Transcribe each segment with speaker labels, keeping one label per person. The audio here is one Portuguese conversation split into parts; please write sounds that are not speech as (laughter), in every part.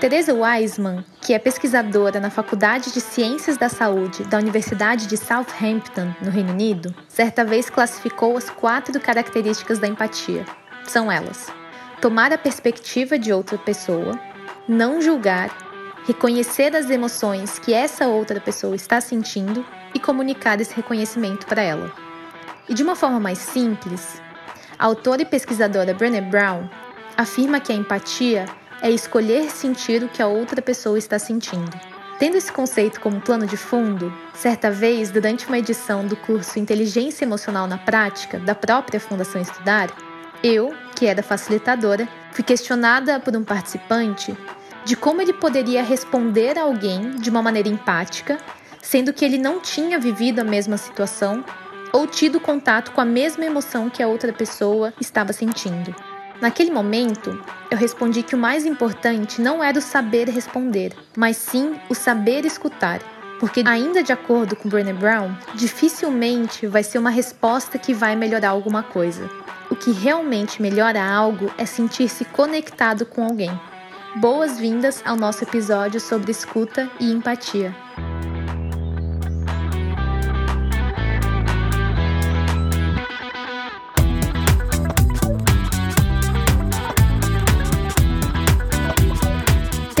Speaker 1: Teresa Wiseman, que é pesquisadora na Faculdade de Ciências da Saúde da Universidade de Southampton, no Reino Unido, certa vez classificou as quatro características da empatia. São elas: tomar a perspectiva de outra pessoa, não julgar, reconhecer as emoções que essa outra pessoa está sentindo e comunicar esse reconhecimento para ela. E de uma forma mais simples, a autora e pesquisadora Brené Brown afirma que a empatia é escolher sentir o que a outra pessoa está sentindo. Tendo esse conceito como plano de fundo, certa vez, durante uma edição do curso Inteligência Emocional na Prática, da própria Fundação Estudar, eu, que era facilitadora, fui questionada por um participante de como ele poderia responder a alguém de uma maneira empática, sendo que ele não tinha vivido a mesma situação ou tido contato com a mesma emoção que a outra pessoa estava sentindo. Naquele momento, eu respondi que o mais importante não era o saber responder, mas sim o saber escutar. Porque, ainda de acordo com Brené Brown, dificilmente vai ser uma resposta que vai melhorar alguma coisa. O que realmente melhora algo é sentir-se conectado com alguém. Boas-vindas ao nosso episódio sobre escuta e empatia.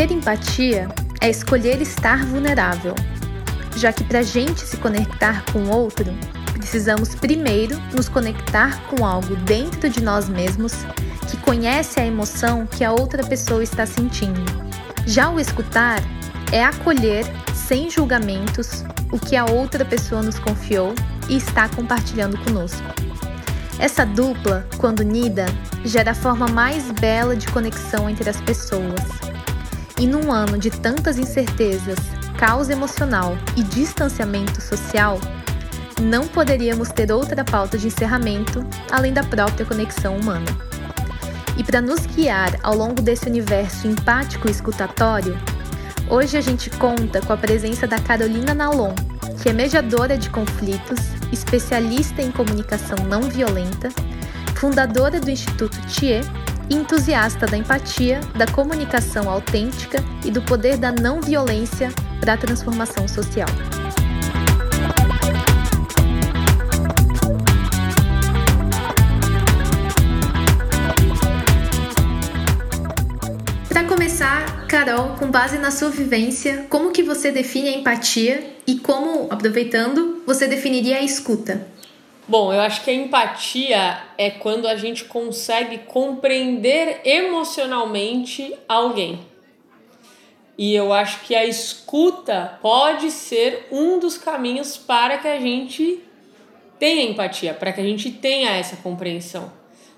Speaker 1: Ter empatia é escolher estar vulnerável, já que para a gente se conectar com o outro, precisamos primeiro nos conectar com algo dentro de nós mesmos que conhece a emoção que a outra pessoa está sentindo. Já o escutar é acolher, sem julgamentos, o que a outra pessoa nos confiou e está compartilhando conosco. Essa dupla, quando unida, gera a forma mais bela de conexão entre as pessoas e num ano de tantas incertezas, caos emocional e distanciamento social, não poderíamos ter outra pauta de encerramento além da própria conexão humana. E para nos guiar ao longo desse universo empático e escutatório, hoje a gente conta com a presença da Carolina Nalon, que é mediadora de conflitos, especialista em comunicação não violenta, fundadora do Instituto TIE entusiasta da empatia, da comunicação autêntica e do poder da não violência para a transformação social. Para começar, Carol, com base na sua vivência, como que você define a empatia e como, aproveitando, você definiria a escuta?
Speaker 2: Bom, eu acho que a empatia é quando a gente consegue compreender emocionalmente alguém. E eu acho que a escuta pode ser um dos caminhos para que a gente tenha empatia, para que a gente tenha essa compreensão,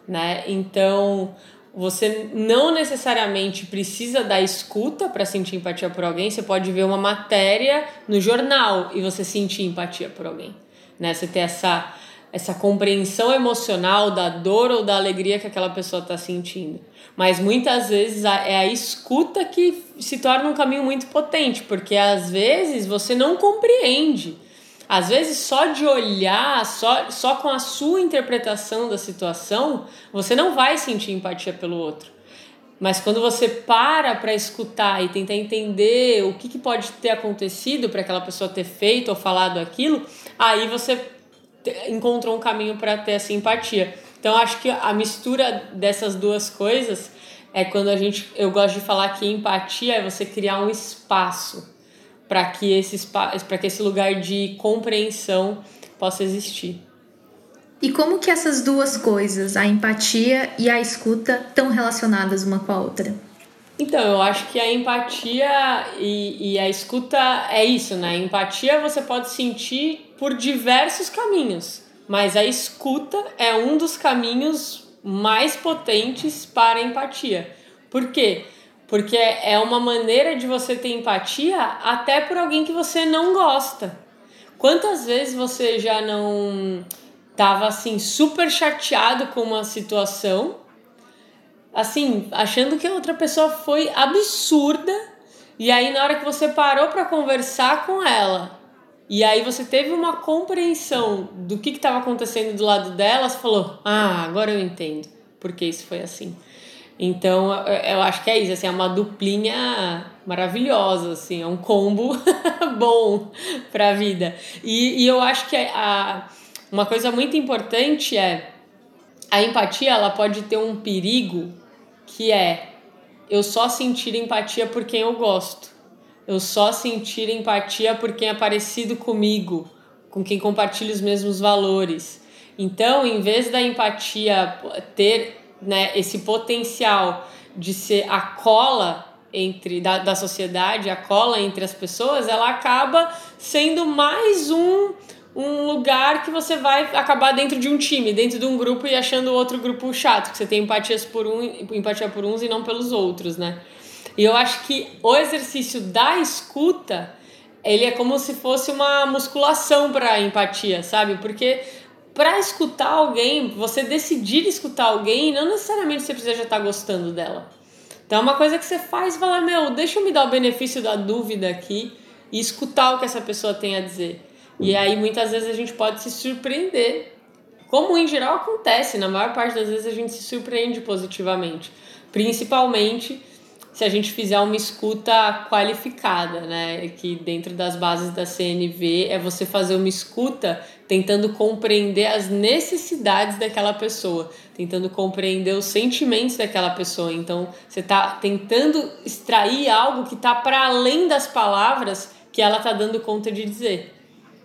Speaker 2: né? Então, você não necessariamente precisa da escuta para sentir empatia por alguém, você pode ver uma matéria no jornal e você sentir empatia por alguém, né? Você ter essa essa compreensão emocional da dor ou da alegria que aquela pessoa está sentindo. Mas muitas vezes é a escuta que se torna um caminho muito potente, porque às vezes você não compreende. Às vezes, só de olhar, só, só com a sua interpretação da situação, você não vai sentir empatia pelo outro. Mas quando você para para escutar e tentar entender o que, que pode ter acontecido para aquela pessoa ter feito ou falado aquilo, aí você encontrou um caminho para ter essa empatia. Então acho que a mistura dessas duas coisas é quando a gente eu gosto de falar que empatia é você criar um espaço para que esse para que esse lugar de compreensão possa existir.
Speaker 1: E como que essas duas coisas, a empatia e a escuta, estão relacionadas uma com a outra?
Speaker 2: Então, eu acho que a empatia e, e a escuta é isso, né? A empatia você pode sentir por diversos caminhos, mas a escuta é um dos caminhos mais potentes para a empatia. Por quê? Porque é uma maneira de você ter empatia até por alguém que você não gosta. Quantas vezes você já não estava assim super chateado com uma situação assim, achando que a outra pessoa foi absurda. E aí, na hora que você parou para conversar com ela, e aí você teve uma compreensão do que estava acontecendo do lado dela, você falou: Ah, agora eu entendo porque isso foi assim. Então, eu acho que é isso, assim, é uma duplinha maravilhosa, assim, é um combo (laughs) bom para a vida. E, e eu acho que a, uma coisa muito importante é a empatia, ela pode ter um perigo que é eu só sentir empatia por quem eu gosto. Eu só sentir empatia por quem é parecido comigo, com quem compartilha os mesmos valores. Então, em vez da empatia ter né, esse potencial de ser a cola entre da, da sociedade, a cola entre as pessoas, ela acaba sendo mais um um lugar que você vai acabar dentro de um time, dentro de um grupo e achando o outro grupo chato, que você tem empatias por um, empatia por uns e não pelos outros, né? E eu acho que o exercício da escuta, ele é como se fosse uma musculação para empatia, sabe? Porque para escutar alguém, você decidir escutar alguém, não necessariamente você precisa já estar tá gostando dela. Então é uma coisa que você faz e fala, meu, deixa eu me dar o benefício da dúvida aqui e escutar o que essa pessoa tem a dizer. E aí muitas vezes a gente pode se surpreender, como em geral acontece, na maior parte das vezes a gente se surpreende positivamente, principalmente se a gente fizer uma escuta qualificada, né? Que dentro das bases da CNV é você fazer uma escuta tentando compreender as necessidades daquela pessoa, tentando compreender os sentimentos daquela pessoa. Então, você está tentando extrair algo que está para além das palavras que ela está dando conta de dizer.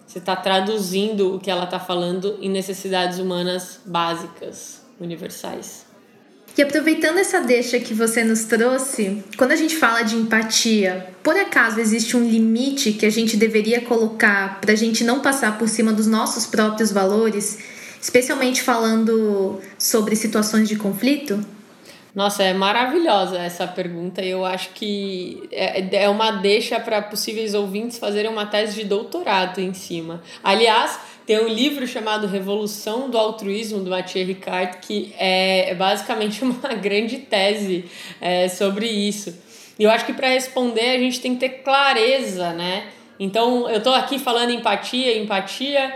Speaker 2: Você está traduzindo o que ela está falando em necessidades humanas básicas, universais.
Speaker 1: E aproveitando essa deixa que você nos trouxe, quando a gente fala de empatia, por acaso existe um limite que a gente deveria colocar para a gente não passar por cima dos nossos próprios valores, especialmente falando sobre situações de conflito?
Speaker 2: Nossa, é maravilhosa essa pergunta eu acho que é, é uma deixa para possíveis ouvintes fazerem uma tese de doutorado em cima. Aliás, tem um livro chamado Revolução do Altruísmo, do Mathieu Ricard, que é basicamente (laughs) uma grande tese é, sobre isso. E eu acho que para responder a gente tem que ter clareza, né? Então, eu estou aqui falando empatia, empatia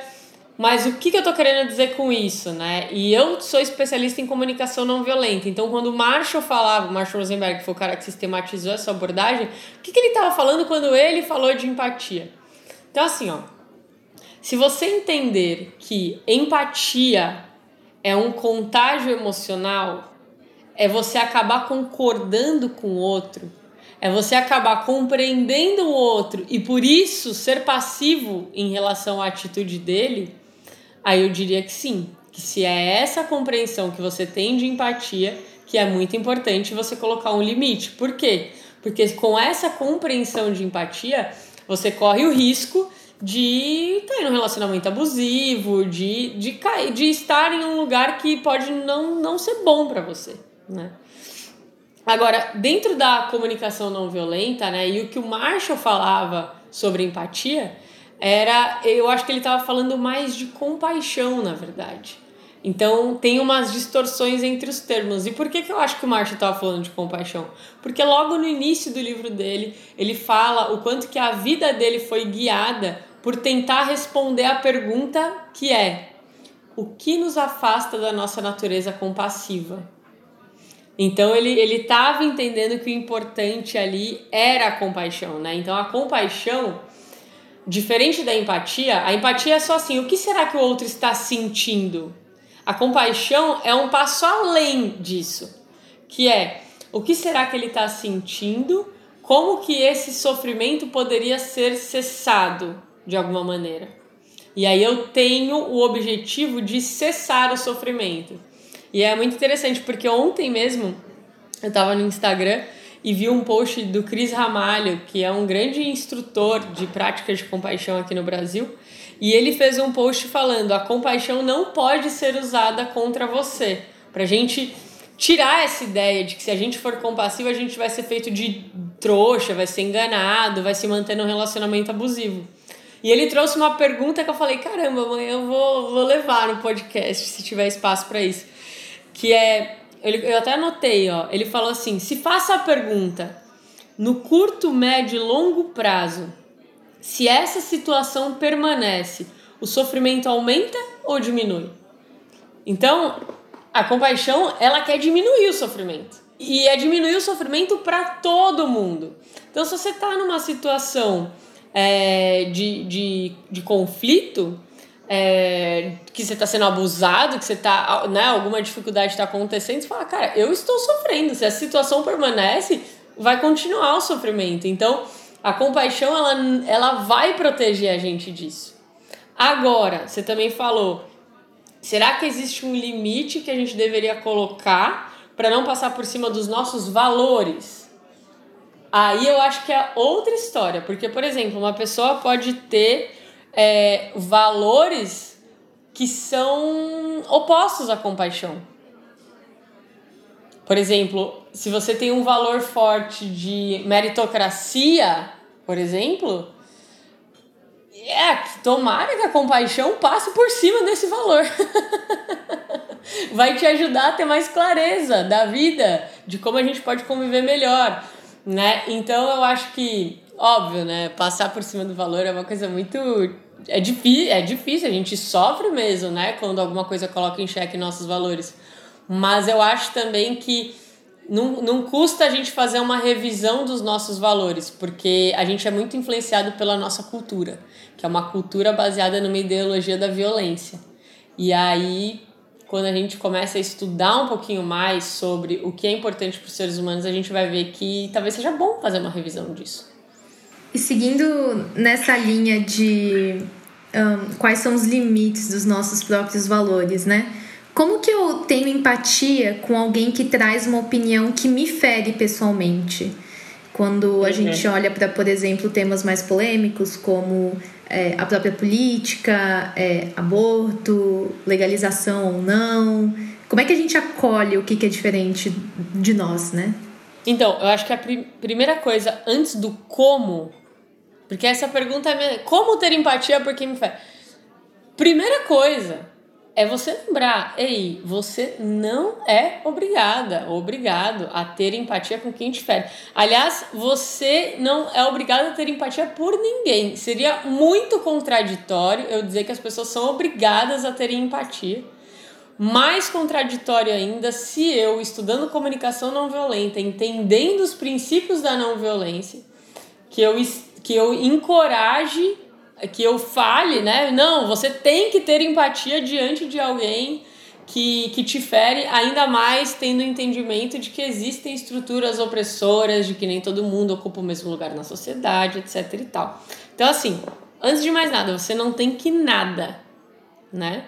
Speaker 2: mas o que, que eu estou querendo dizer com isso, né? E eu sou especialista em comunicação não violenta. Então, quando o Marshall falava, o Marshall Rosenberg, que foi o cara que sistematizou essa abordagem, o que, que ele estava falando quando ele falou de empatia? Então, assim, ó, se você entender que empatia é um contágio emocional, é você acabar concordando com o outro, é você acabar compreendendo o outro e por isso ser passivo em relação à atitude dele Aí eu diria que sim, que se é essa compreensão que você tem de empatia, que é muito importante você colocar um limite. Por quê? Porque com essa compreensão de empatia, você corre o risco de cair num relacionamento abusivo, de, de, de estar em um lugar que pode não, não ser bom para você, né? Agora, dentro da comunicação não violenta, né, e o que o Marshall falava sobre empatia, era, eu acho que ele estava falando mais de compaixão, na verdade. Então tem umas distorções entre os termos. E por que, que eu acho que o Marshall estava falando de compaixão? Porque logo no início do livro dele, ele fala o quanto que a vida dele foi guiada por tentar responder a pergunta que é: o que nos afasta da nossa natureza compassiva? Então ele ele estava entendendo que o importante ali era a compaixão, né? Então a compaixão Diferente da empatia, a empatia é só assim: o que será que o outro está sentindo? A compaixão é um passo além disso, que é o que será que ele está sentindo? Como que esse sofrimento poderia ser cessado de alguma maneira? E aí eu tenho o objetivo de cessar o sofrimento. E é muito interessante porque ontem mesmo eu estava no Instagram e vi um post do Cris Ramalho, que é um grande instrutor de práticas de compaixão aqui no Brasil, e ele fez um post falando: a compaixão não pode ser usada contra você. Pra gente tirar essa ideia de que se a gente for compassivo, a gente vai ser feito de trouxa, vai ser enganado, vai se manter num relacionamento abusivo. E ele trouxe uma pergunta que eu falei: caramba, amanhã eu vou, vou levar no podcast, se tiver espaço para isso. Que é ele, eu até anotei, ó. Ele falou assim: se faça a pergunta, no curto, médio e longo prazo, se essa situação permanece, o sofrimento aumenta ou diminui? Então, a compaixão, ela quer diminuir o sofrimento. e é diminuir o sofrimento para todo mundo. Então, se você está numa situação é, de, de, de conflito, é, que você está sendo abusado, que você está, né, alguma dificuldade está acontecendo, você fala, cara, eu estou sofrendo. Se a situação permanece, vai continuar o sofrimento. Então, a compaixão, ela, ela vai proteger a gente disso. Agora, você também falou, será que existe um limite que a gente deveria colocar para não passar por cima dos nossos valores? Aí eu acho que é outra história, porque, por exemplo, uma pessoa pode ter é, valores que são opostos à compaixão. Por exemplo, se você tem um valor forte de meritocracia, por exemplo, é, tomara que a compaixão passe por cima desse valor. (laughs) Vai te ajudar a ter mais clareza da vida, de como a gente pode conviver melhor, né? Então eu acho que, óbvio, né, passar por cima do valor é uma coisa muito é é difícil, a gente sofre mesmo, né, quando alguma coisa coloca em xeque nossos valores. Mas eu acho também que não, não custa a gente fazer uma revisão dos nossos valores, porque a gente é muito influenciado pela nossa cultura, que é uma cultura baseada numa ideologia da violência. E aí, quando a gente começa a estudar um pouquinho mais sobre o que é importante para os seres humanos, a gente vai ver que talvez seja bom fazer uma revisão disso.
Speaker 1: E seguindo nessa linha de um, quais são os limites dos nossos próprios valores, né? Como que eu tenho empatia com alguém que traz uma opinião que me fere pessoalmente? Quando a uhum. gente olha para, por exemplo, temas mais polêmicos como é, a própria política, é, aborto, legalização ou não. Como é que a gente acolhe o que, que é diferente de nós, né?
Speaker 2: Então, eu acho que a prim primeira coisa, antes do como, porque essa pergunta é como ter empatia por quem me fere? Primeira coisa, é você lembrar, ei, você não é obrigada, obrigado a ter empatia com quem te fere. Aliás, você não é obrigado a ter empatia por ninguém. Seria muito contraditório eu dizer que as pessoas são obrigadas a terem empatia. Mais contraditório ainda se eu, estudando comunicação não violenta, entendendo os princípios da não violência, que eu, que eu encoraje que eu fale, né? Não, você tem que ter empatia diante de alguém que, que te fere, ainda mais tendo o entendimento de que existem estruturas opressoras, de que nem todo mundo ocupa o mesmo lugar na sociedade, etc e tal. Então, assim, antes de mais nada, você não tem que nada, né?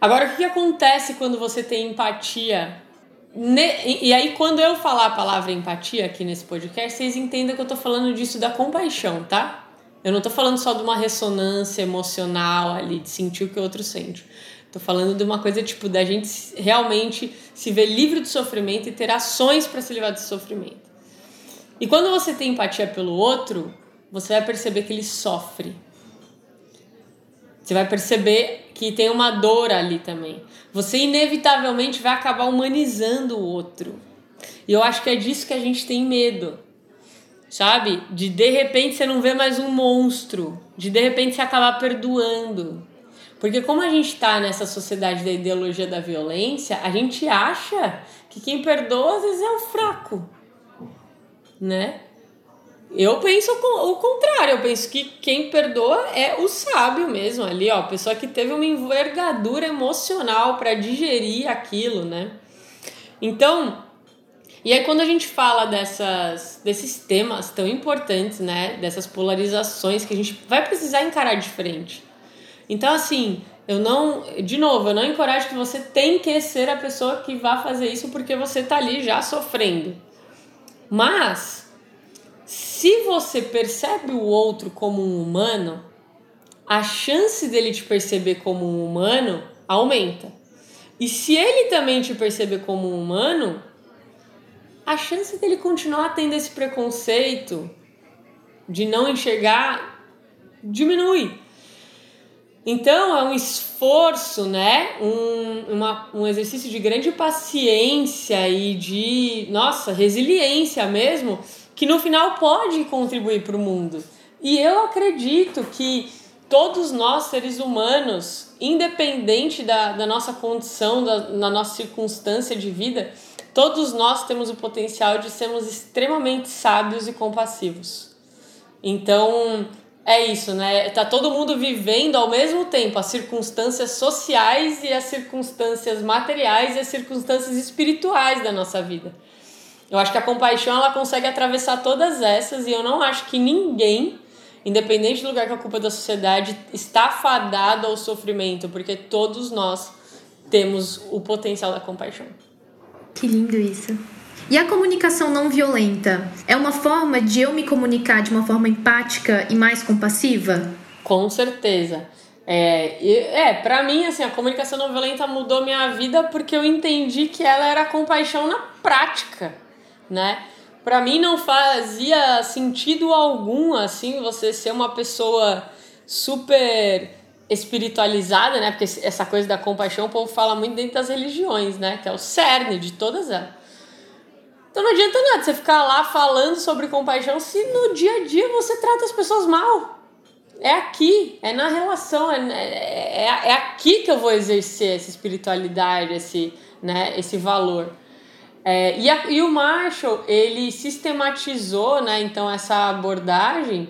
Speaker 2: Agora, o que, que acontece quando você tem empatia? E aí, quando eu falar a palavra empatia aqui nesse podcast, vocês entendem que eu tô falando disso da compaixão, tá? Eu não tô falando só de uma ressonância emocional ali, de sentir o que o outro sente. Tô falando de uma coisa tipo da gente realmente se ver livre do sofrimento e ter ações para se livrar do sofrimento. E quando você tem empatia pelo outro, você vai perceber que ele sofre. Você vai perceber que tem uma dor ali também. Você inevitavelmente vai acabar humanizando o outro. E eu acho que é disso que a gente tem medo sabe? De de repente você não vê mais um monstro, de de repente você acabar perdoando. Porque como a gente está nessa sociedade da ideologia da violência, a gente acha que quem perdoa às vezes é o fraco, né? Eu penso o contrário, eu penso que quem perdoa é o sábio mesmo ali, ó, a pessoa que teve uma envergadura emocional para digerir aquilo, né? Então, e aí quando a gente fala dessas, desses temas tão importantes, né, dessas polarizações que a gente vai precisar encarar de frente. Então assim, eu não, de novo, eu não encorajo que você tem que ser a pessoa que vá fazer isso porque você tá ali já sofrendo. Mas se você percebe o outro como um humano, a chance dele te perceber como um humano aumenta. E se ele também te perceber como um humano, a chance dele continuar tendo esse preconceito de não enxergar diminui. Então é um esforço, né? Um, uma, um exercício de grande paciência e de, nossa, resiliência mesmo, que no final pode contribuir para o mundo. E eu acredito que todos nós, seres humanos, independente da, da nossa condição, da, da nossa circunstância de vida, todos nós temos o potencial de sermos extremamente sábios e compassivos. Então, é isso, né? Tá todo mundo vivendo ao mesmo tempo as circunstâncias sociais e as circunstâncias materiais e as circunstâncias espirituais da nossa vida. Eu acho que a compaixão ela consegue atravessar todas essas e eu não acho que ninguém, independente do lugar que ocupa da sociedade, está fadado ao sofrimento, porque todos nós temos o potencial da compaixão.
Speaker 1: Que lindo isso. E a comunicação não violenta é uma forma de eu me comunicar de uma forma empática e mais compassiva?
Speaker 2: Com certeza. É, é para mim, assim, a comunicação não violenta mudou minha vida porque eu entendi que ela era compaixão na prática, né? Para mim não fazia sentido algum, assim, você ser uma pessoa super espiritualizada, né? Porque essa coisa da compaixão o povo fala muito dentro das religiões, né? Que é o cerne de todas elas. Então não adianta nada você ficar lá falando sobre compaixão se no dia a dia você trata as pessoas mal. É aqui, é na relação, é, é, é, é aqui que eu vou exercer essa espiritualidade, esse, né, esse valor. É, e, a, e o Marshall, ele sistematizou, né, então, essa abordagem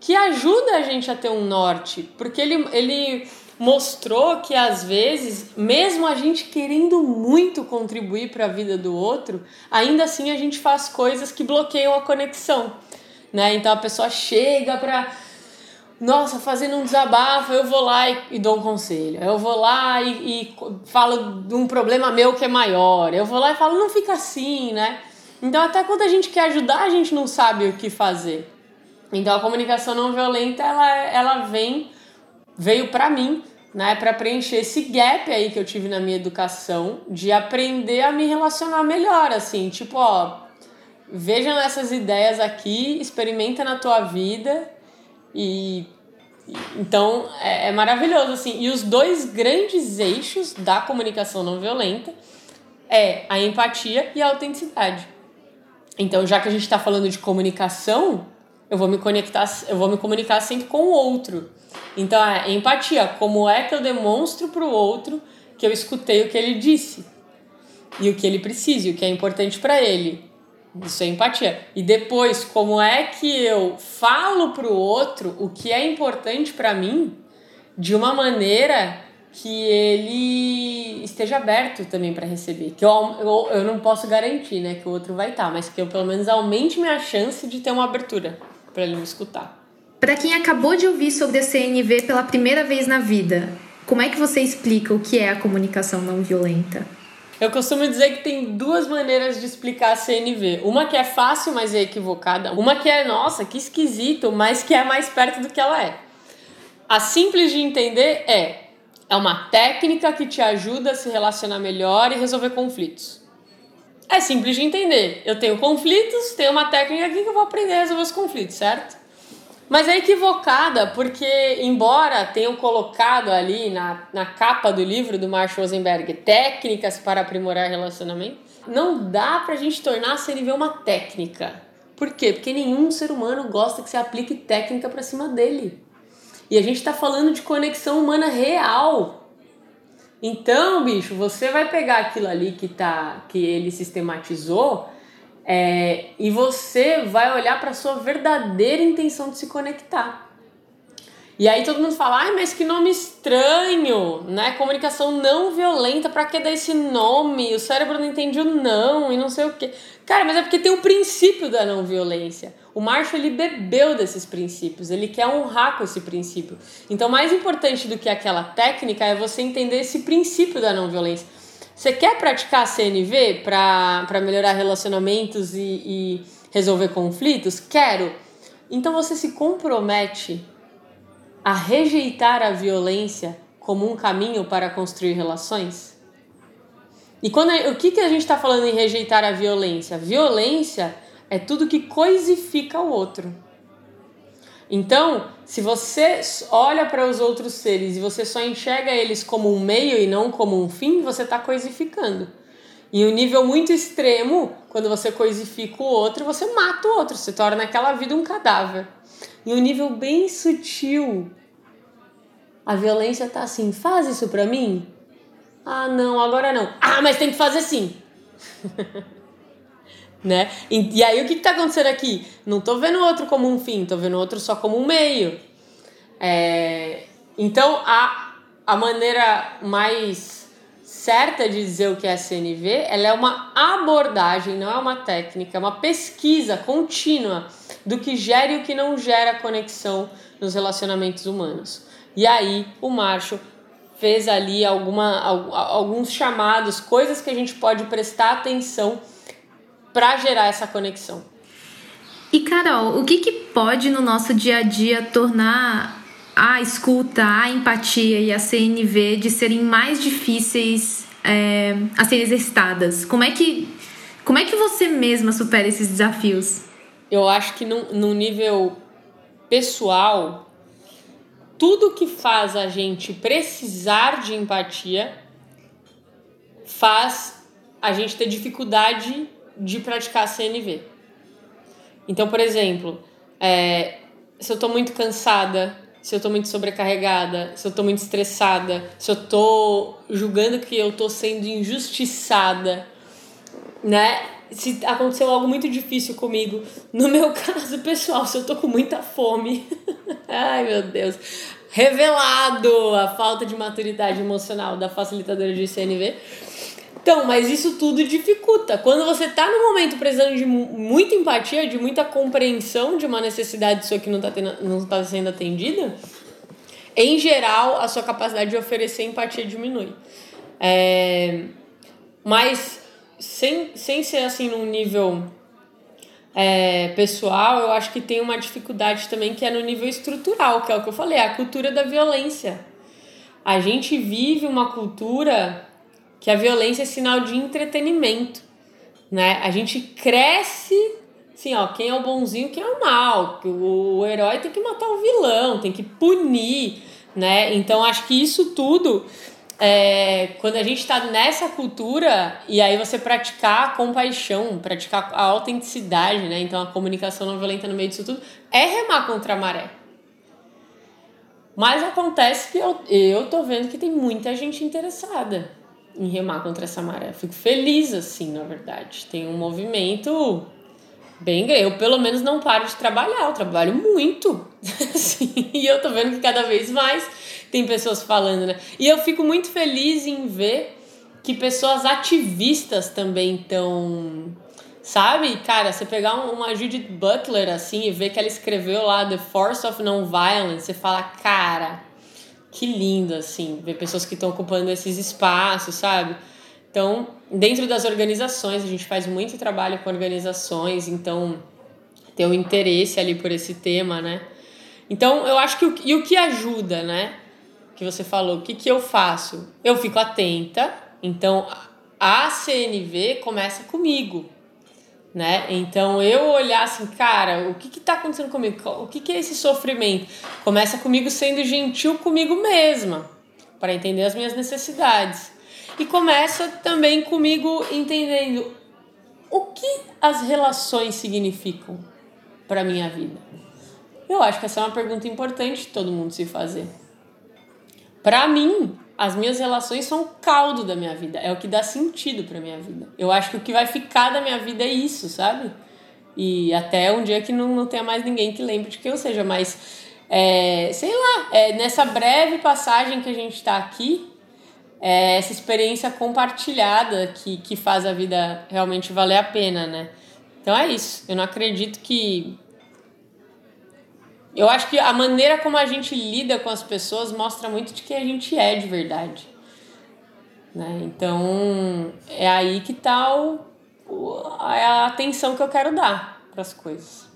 Speaker 2: que ajuda a gente a ter um norte, porque ele, ele mostrou que às vezes, mesmo a gente querendo muito contribuir para a vida do outro, ainda assim a gente faz coisas que bloqueiam a conexão, né? Então a pessoa chega para nossa, fazendo um desabafo, eu vou lá e, e, dou um conselho. Eu vou lá e, e falo de um problema meu que é maior. Eu vou lá e falo, não fica assim, né? Então, até quando a gente quer ajudar, a gente não sabe o que fazer. Então, a comunicação não violenta, ela, ela vem veio para mim, né, para preencher esse gap aí que eu tive na minha educação, de aprender a me relacionar melhor, assim, tipo, ó, vejam essas ideias aqui, experimenta na tua vida e então é, é maravilhoso assim. E os dois grandes eixos da comunicação não violenta é a empatia e a autenticidade. Então, já que a gente está falando de comunicação, eu vou me conectar, eu vou me comunicar sempre com o outro. Então, é empatia. Como é que eu demonstro para o outro que eu escutei o que ele disse? E o que ele precisa, e o que é importante para ele. Isso é empatia. E depois, como é que eu falo para o outro o que é importante para mim de uma maneira que ele esteja aberto também para receber. Que eu, eu, eu não posso garantir né, que o outro vai estar, tá, mas que eu pelo menos aumente minha chance de ter uma abertura para ele me escutar.
Speaker 1: Para quem acabou de ouvir sobre a CNV pela primeira vez na vida, como é que você explica o que é a comunicação não violenta?
Speaker 2: Eu costumo dizer que tem duas maneiras de explicar a CNV. Uma que é fácil, mas é equivocada. Uma que é, nossa, que esquisito, mas que é mais perto do que ela é. A simples de entender é: é uma técnica que te ajuda a se relacionar melhor e resolver conflitos. É simples de entender. Eu tenho conflitos, tenho uma técnica aqui que eu vou aprender a resolver os conflitos, certo? Mas é equivocada, porque, embora tenham colocado ali na, na capa do livro do Marshall Rosenberg técnicas para aprimorar relacionamento, não dá pra gente tornar a CNV uma técnica. Por quê? Porque nenhum ser humano gosta que se aplique técnica para cima dele. E a gente tá falando de conexão humana real. Então, bicho, você vai pegar aquilo ali que, tá, que ele sistematizou é, e você vai olhar para sua verdadeira intenção de se conectar. E aí todo mundo fala, ai, mas que nome estranho, né? Comunicação não violenta, para que dar esse nome? O cérebro não entende o não e não sei o quê. Cara, mas é porque tem o princípio da não violência. O Marshall, ele bebeu desses princípios, ele quer honrar com esse princípio. Então, mais importante do que aquela técnica é você entender esse princípio da não violência. Você quer praticar CNV para melhorar relacionamentos e, e resolver conflitos? Quero. Então você se compromete a rejeitar a violência como um caminho para construir relações? E quando o que, que a gente está falando em rejeitar a violência? Violência é tudo que coisifica o outro. Então, se você olha para os outros seres e você só enxerga eles como um meio e não como um fim, você está coisificando. E um nível muito extremo, quando você coisifica o outro, você mata o outro, você torna aquela vida um cadáver. E um nível bem sutil, a violência tá assim: faz isso para mim? Ah, não, agora não. Ah, mas tem que fazer sim. (laughs) né? E, e, aí o que está acontecendo aqui? Não estou vendo o outro como um fim, estou vendo o outro só como um meio. É, então a, a maneira mais certa de dizer o que é CNV, ela é uma abordagem, não é uma técnica, é uma pesquisa contínua do que gera e o que não gera conexão nos relacionamentos humanos. E aí o Marshall fez ali alguma, alguns chamados, coisas que a gente pode prestar atenção para gerar essa conexão.
Speaker 1: E Carol, o que, que pode no nosso dia a dia tornar a escuta, a empatia e a CNV de serem mais difíceis é, a serem exercitadas? Como é que como é que você mesma supera esses desafios?
Speaker 2: Eu acho que no, nível pessoal, tudo que faz a gente precisar de empatia faz a gente ter dificuldade de praticar CNV. Então, por exemplo, é, se eu estou muito cansada, se eu estou muito sobrecarregada, se eu estou muito estressada, se eu estou julgando que eu estou sendo injustiçada, né? Se aconteceu algo muito difícil comigo, no meu (laughs) caso pessoal, se eu estou com muita fome, (laughs) ai meu Deus, revelado a falta de maturidade emocional da facilitadora de CNV então, mas isso tudo dificulta. Quando você está no momento precisando de muita empatia, de muita compreensão de uma necessidade sua que não está não tá sendo atendida, em geral, a sua capacidade de oferecer empatia diminui. É, mas sem, sem ser assim num nível é, pessoal, eu acho que tem uma dificuldade também que é no nível estrutural, que é o que eu falei, a cultura da violência. A gente vive uma cultura que a violência é sinal de entretenimento, né? A gente cresce assim, ó, quem é o bonzinho, quem é o mal, o, o herói tem que matar o vilão, tem que punir, né? Então acho que isso tudo é, quando a gente está nessa cultura e aí você praticar a compaixão, praticar a autenticidade, né? Então a comunicação não violenta no meio disso tudo é remar contra a maré. Mas acontece que eu, eu tô vendo que tem muita gente interessada em remar contra essa maré. Fico feliz, assim, na verdade. Tem um movimento bem. Eu, pelo menos, não paro de trabalhar. Eu trabalho muito. (laughs) assim, e eu tô vendo que cada vez mais tem pessoas falando, né? E eu fico muito feliz em ver que pessoas ativistas também estão. Sabe, cara, você pegar uma Judith Butler assim e ver que ela escreveu lá The Force of Nonviolence, você fala, cara, que lindo, assim, ver pessoas que estão ocupando esses espaços, sabe? Então, dentro das organizações, a gente faz muito trabalho com organizações, então tem um interesse ali por esse tema, né? Então, eu acho que o, e o que ajuda, né? Que você falou, o que, que eu faço? Eu fico atenta, então a CNV começa comigo né? Então eu olhar assim, cara, o que que tá acontecendo comigo? O que que é esse sofrimento? Começa comigo sendo gentil comigo mesma, para entender as minhas necessidades. E começa também comigo entendendo o que as relações significam para minha vida. Eu acho que essa é uma pergunta importante todo mundo se fazer. Para mim, as minhas relações são o caldo da minha vida, é o que dá sentido para minha vida. Eu acho que o que vai ficar da minha vida é isso, sabe? E até um dia que não, não tenha mais ninguém que lembre de quem eu seja, mas é, sei lá, é, nessa breve passagem que a gente está aqui, é essa experiência compartilhada que, que faz a vida realmente valer a pena, né? Então é isso. Eu não acredito que eu acho que a maneira como a gente lida com as pessoas mostra muito de quem a gente é de verdade. Né? Então, é aí que está o, a atenção que eu quero dar para as coisas.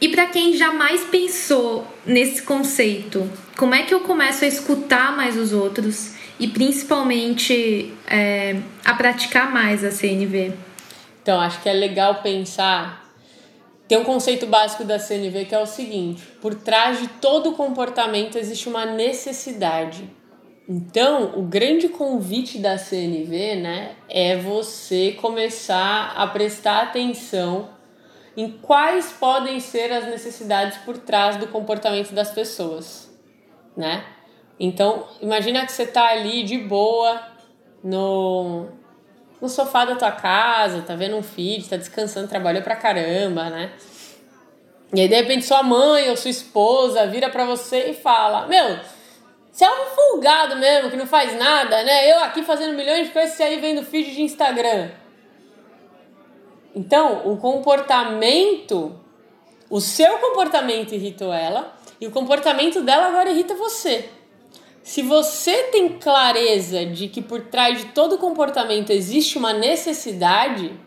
Speaker 1: E para quem jamais pensou nesse conceito, como é que eu começo a escutar mais os outros e principalmente é, a praticar mais a CNV?
Speaker 2: Então, acho que é legal pensar tem um conceito básico da CNV que é o seguinte: por trás de todo comportamento existe uma necessidade. Então, o grande convite da CNV, né, é você começar a prestar atenção em quais podem ser as necessidades por trás do comportamento das pessoas, né? Então, imagina que você está ali de boa no no sofá da tua casa, tá vendo um feed, tá descansando, trabalhou pra caramba, né? E aí, de repente, sua mãe ou sua esposa vira pra você e fala: Meu, você é um folgado mesmo, que não faz nada, né? Eu aqui fazendo milhões de coisas, você aí vendo feed de Instagram. Então, o comportamento, o seu comportamento irritou ela e o comportamento dela agora irrita você. Se você tem clareza de que por trás de todo comportamento existe uma necessidade,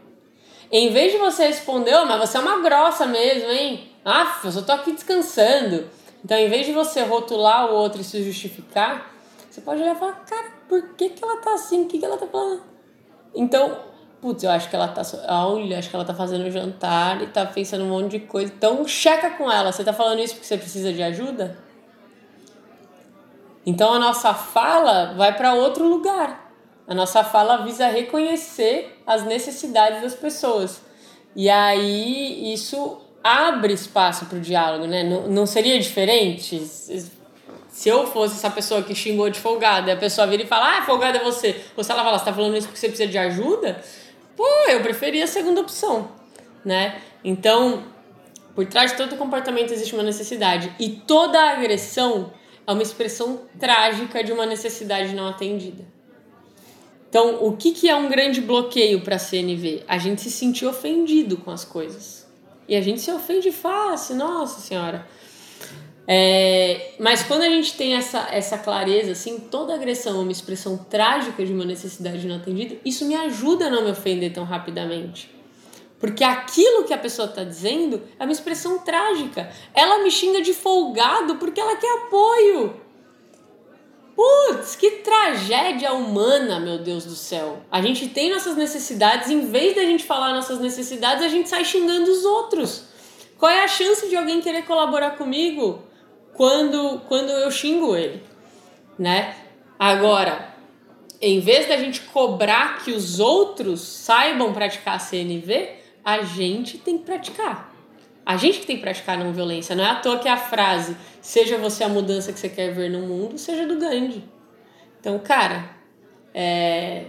Speaker 2: em vez de você responder, oh, mas você é uma grossa mesmo, hein? Ah, eu só tô aqui descansando. Então, em vez de você rotular o outro e se justificar, você pode olhar e falar, cara, por que, que ela tá assim? O que, que ela tá falando? Então, putz, eu acho que ela tá. Olha, acho que ela tá fazendo jantar e tá pensando um monte de coisa. Então, checa com ela. Você tá falando isso porque você precisa de ajuda? Então a nossa fala vai para outro lugar. A nossa fala visa reconhecer as necessidades das pessoas. E aí isso abre espaço para o diálogo, né? Não, não seria diferente se eu fosse essa pessoa que xingou de folgada a pessoa vira e fala, ah, folgada é você. Ou se ela fala, você tá falando isso porque você precisa de ajuda? Pô, eu preferia a segunda opção, né? Então, por trás de todo comportamento existe uma necessidade. E toda agressão é uma expressão trágica de uma necessidade não atendida. Então, o que, que é um grande bloqueio para a CNV? A gente se sentir ofendido com as coisas. E a gente se ofende fácil, nossa senhora. É, mas quando a gente tem essa, essa clareza, assim, toda agressão é uma expressão trágica de uma necessidade não atendida, isso me ajuda a não me ofender tão rapidamente. Porque aquilo que a pessoa está dizendo é uma expressão trágica. Ela me xinga de folgado porque ela quer apoio. Putz, que tragédia humana, meu Deus do céu. A gente tem nossas necessidades, em vez da gente falar nossas necessidades, a gente sai xingando os outros. Qual é a chance de alguém querer colaborar comigo quando, quando eu xingo ele? Né? Agora, em vez da gente cobrar que os outros saibam praticar a CNV, a gente tem que praticar. A gente que tem que praticar não violência. Não é à toa que a frase seja você a mudança que você quer ver no mundo, seja do Gandhi. Então, cara, é...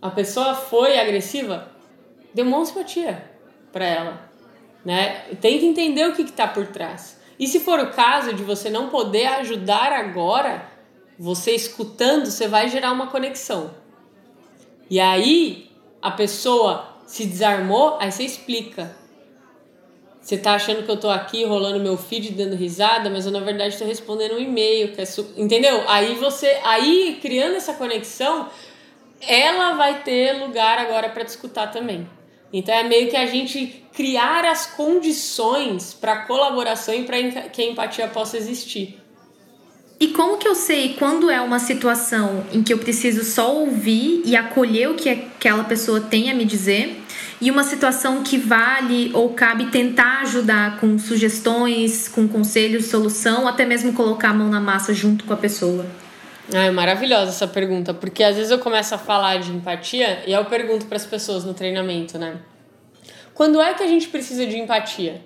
Speaker 2: a pessoa foi agressiva, demonstre empatia para ela. Né? Tenta entender o que está por trás. E se for o caso de você não poder ajudar agora, você escutando, você vai gerar uma conexão. E aí a pessoa se desarmou, aí você explica. Você tá achando que eu tô aqui rolando meu feed dando risada, mas eu na verdade tô respondendo um e-mail, que é su... entendeu? Aí você, aí criando essa conexão, ela vai ter lugar agora para discutir também. Então é meio que a gente criar as condições para colaboração e para que a empatia possa existir.
Speaker 1: E como que eu sei quando é uma situação em que eu preciso só ouvir e acolher o que aquela pessoa tem a me dizer e uma situação que vale ou cabe tentar ajudar com sugestões, com conselhos, solução, até mesmo colocar a mão na massa junto com a pessoa?
Speaker 2: Ah, é maravilhosa essa pergunta, porque às vezes eu começo a falar de empatia e eu pergunto para as pessoas no treinamento, né? Quando é que a gente precisa de empatia?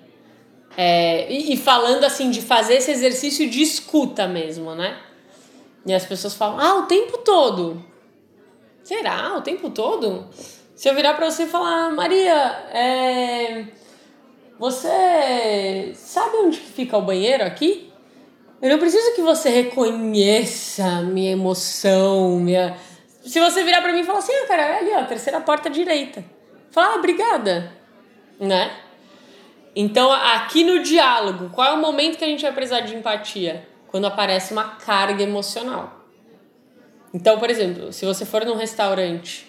Speaker 2: É, e, e, falando assim de fazer esse exercício de escuta mesmo, né? E as pessoas falam, ah, o tempo todo. Será? O tempo todo? Se eu virar para você e falar, Maria, é, você sabe onde fica o banheiro aqui? Eu não preciso que você reconheça minha emoção, minha. Se você virar para mim e falar assim, ah, cara, é ali, ó, terceira porta direita. Fala, ah, obrigada, né? Então, aqui no diálogo, qual é o momento que a gente vai precisar de empatia? Quando aparece uma carga emocional. Então, por exemplo, se você for num restaurante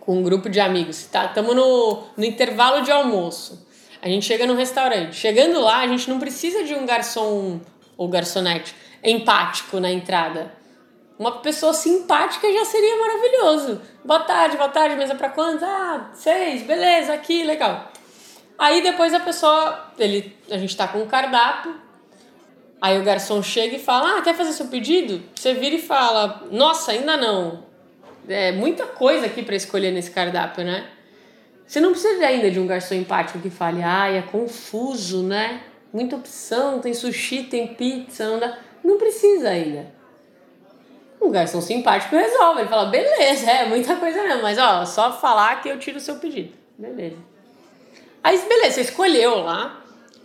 Speaker 2: com um grupo de amigos, tá? Estamos no, no intervalo de almoço. A gente chega no restaurante. Chegando lá, a gente não precisa de um garçom ou garçonete empático na entrada. Uma pessoa simpática já seria maravilhoso. Boa tarde, boa tarde, mesa para quantos? Ah, seis, beleza, aqui, legal. Aí depois a pessoa, ele, a gente tá com um cardápio, aí o garçom chega e fala: Ah, quer fazer seu pedido? Você vira e fala: Nossa, ainda não. É muita coisa aqui para escolher nesse cardápio, né? Você não precisa ainda de um garçom empático que fale: Ai, é confuso, né? Muita opção, tem sushi, tem pizza, não dá. Não precisa ainda. um garçom simpático resolve. Ele fala, beleza, é muita coisa mesmo, mas ó, só falar que eu tiro o seu pedido. Beleza. Aí, beleza, você escolheu lá,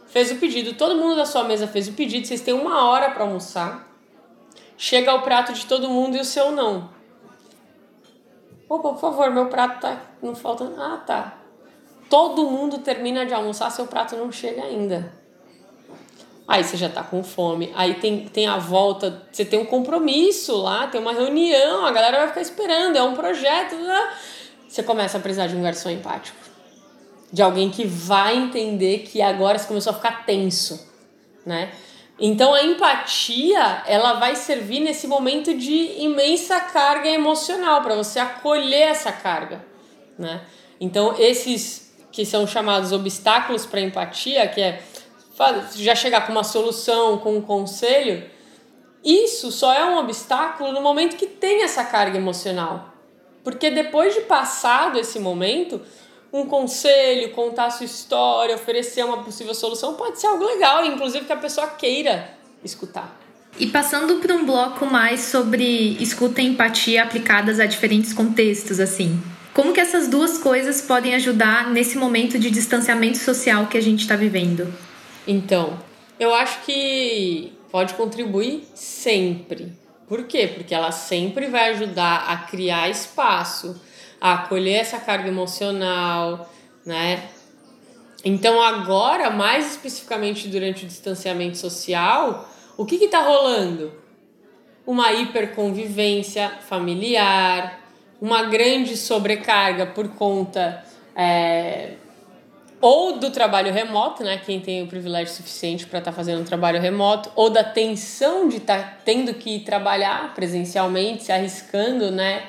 Speaker 2: fez o pedido, todo mundo da sua mesa fez o pedido, vocês têm uma hora para almoçar. Chega o prato de todo mundo e o seu não. Opa, por favor, meu prato tá não falta. Ah, tá. Todo mundo termina de almoçar, seu prato não chega ainda. Aí você já tá com fome. Aí tem, tem a volta, você tem um compromisso lá, tem uma reunião, a galera vai ficar esperando, é um projeto. Né? Você começa a precisar de um garçom empático. De alguém que vai entender que agora você começou a ficar tenso, né? Então a empatia, ela vai servir nesse momento de imensa carga emocional para você acolher essa carga, né? Então esses que são chamados obstáculos para empatia, que é já chegar com uma solução, com um conselho, isso só é um obstáculo no momento que tem essa carga emocional. Porque depois de passado esse momento, um conselho, contar a sua história, oferecer uma possível solução pode ser algo legal, inclusive que a pessoa queira escutar.
Speaker 1: E passando para um bloco mais sobre escuta e empatia aplicadas a diferentes contextos, assim. Como que essas duas coisas podem ajudar nesse momento de distanciamento social que a gente está vivendo?
Speaker 2: Então, eu acho que pode contribuir sempre. Por quê? Porque ela sempre vai ajudar a criar espaço, a acolher essa carga emocional, né? Então, agora, mais especificamente durante o distanciamento social, o que está rolando? Uma hiperconvivência familiar, uma grande sobrecarga por conta é, ou do trabalho remoto, né? Quem tem o privilégio suficiente para estar tá fazendo um trabalho remoto, ou da tensão de estar tá tendo que trabalhar presencialmente, se arriscando, né?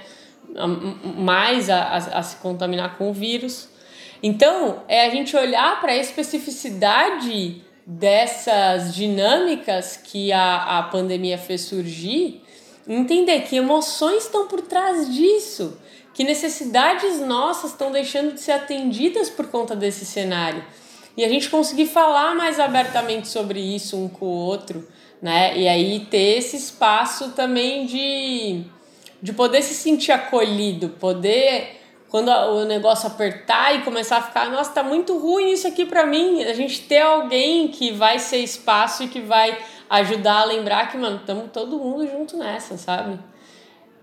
Speaker 2: Mais a, a, a se contaminar com o vírus. Então, é a gente olhar para a especificidade dessas dinâmicas que a, a pandemia fez surgir, entender que emoções estão por trás disso que necessidades nossas estão deixando de ser atendidas por conta desse cenário. E a gente conseguir falar mais abertamente sobre isso um com o outro, né? E aí ter esse espaço também de, de poder se sentir acolhido, poder quando o negócio apertar e começar a ficar, nossa, tá muito ruim isso aqui para mim, a gente ter alguém que vai ser espaço e que vai ajudar a lembrar que, mano, estamos todo mundo junto nessa, sabe?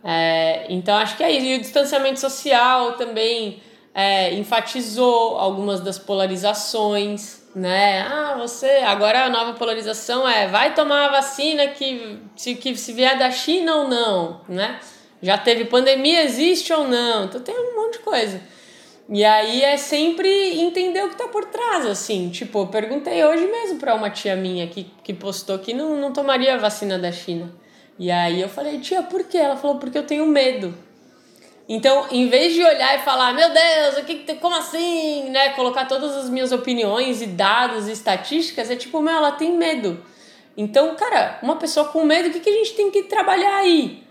Speaker 2: É, então acho que é isso. E o distanciamento social também é, enfatizou algumas das polarizações, né? Ah, você. Agora a nova polarização é vai tomar a vacina que se, que se vier da China ou não, né? Já teve pandemia, existe ou não? Então tem um monte de coisa. E aí é sempre entender o que tá por trás, assim. Tipo, eu perguntei hoje mesmo para uma tia minha que, que postou que não, não tomaria a vacina da China. E aí eu falei, tia, por quê? Ela falou, porque eu tenho medo. Então, em vez de olhar e falar, meu Deus, o que, como assim, né? Colocar todas as minhas opiniões e dados e estatísticas, é tipo, meu, ela tem medo. Então, cara, uma pessoa com medo, o que, que a gente tem que trabalhar aí?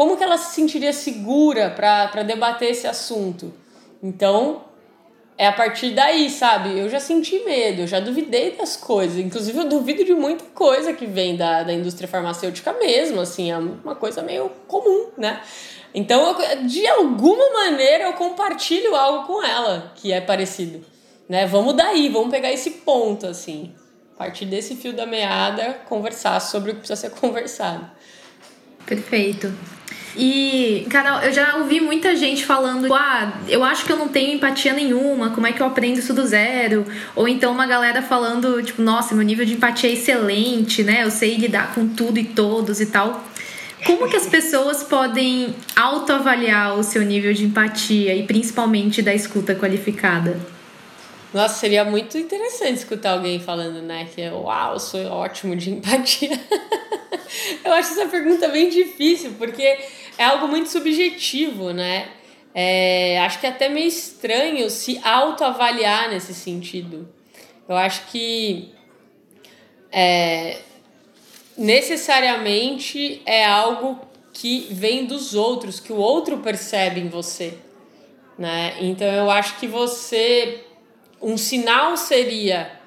Speaker 2: Como que ela se sentiria segura para debater esse assunto? Então, é a partir daí, sabe? Eu já senti medo, eu já duvidei das coisas. Inclusive, eu duvido de muita coisa que vem da, da indústria farmacêutica mesmo, assim, é uma coisa meio comum, né? Então, eu, de alguma maneira, eu compartilho algo com ela que é parecido, né? Vamos daí, vamos pegar esse ponto, assim. A partir desse fio da meada, conversar sobre o que precisa ser (laughs) conversado.
Speaker 1: Perfeito. E, Carol, eu já ouvi muita gente falando, ah, eu acho que eu não tenho empatia nenhuma, como é que eu aprendo isso do zero? Ou então uma galera falando, tipo, nossa, meu nível de empatia é excelente, né? Eu sei lidar com tudo e todos e tal. Como que as pessoas podem autoavaliar o seu nível de empatia e principalmente da escuta qualificada?
Speaker 2: Nossa, seria muito interessante escutar alguém falando, né, que uau, eu sou ótimo de empatia. (laughs) eu acho essa pergunta bem difícil, porque é algo muito subjetivo, né? É, acho que é até meio estranho se autoavaliar nesse sentido. Eu acho que é, necessariamente é algo que vem dos outros, que o outro percebe em você. Né? Então eu acho que você. Um sinal seria.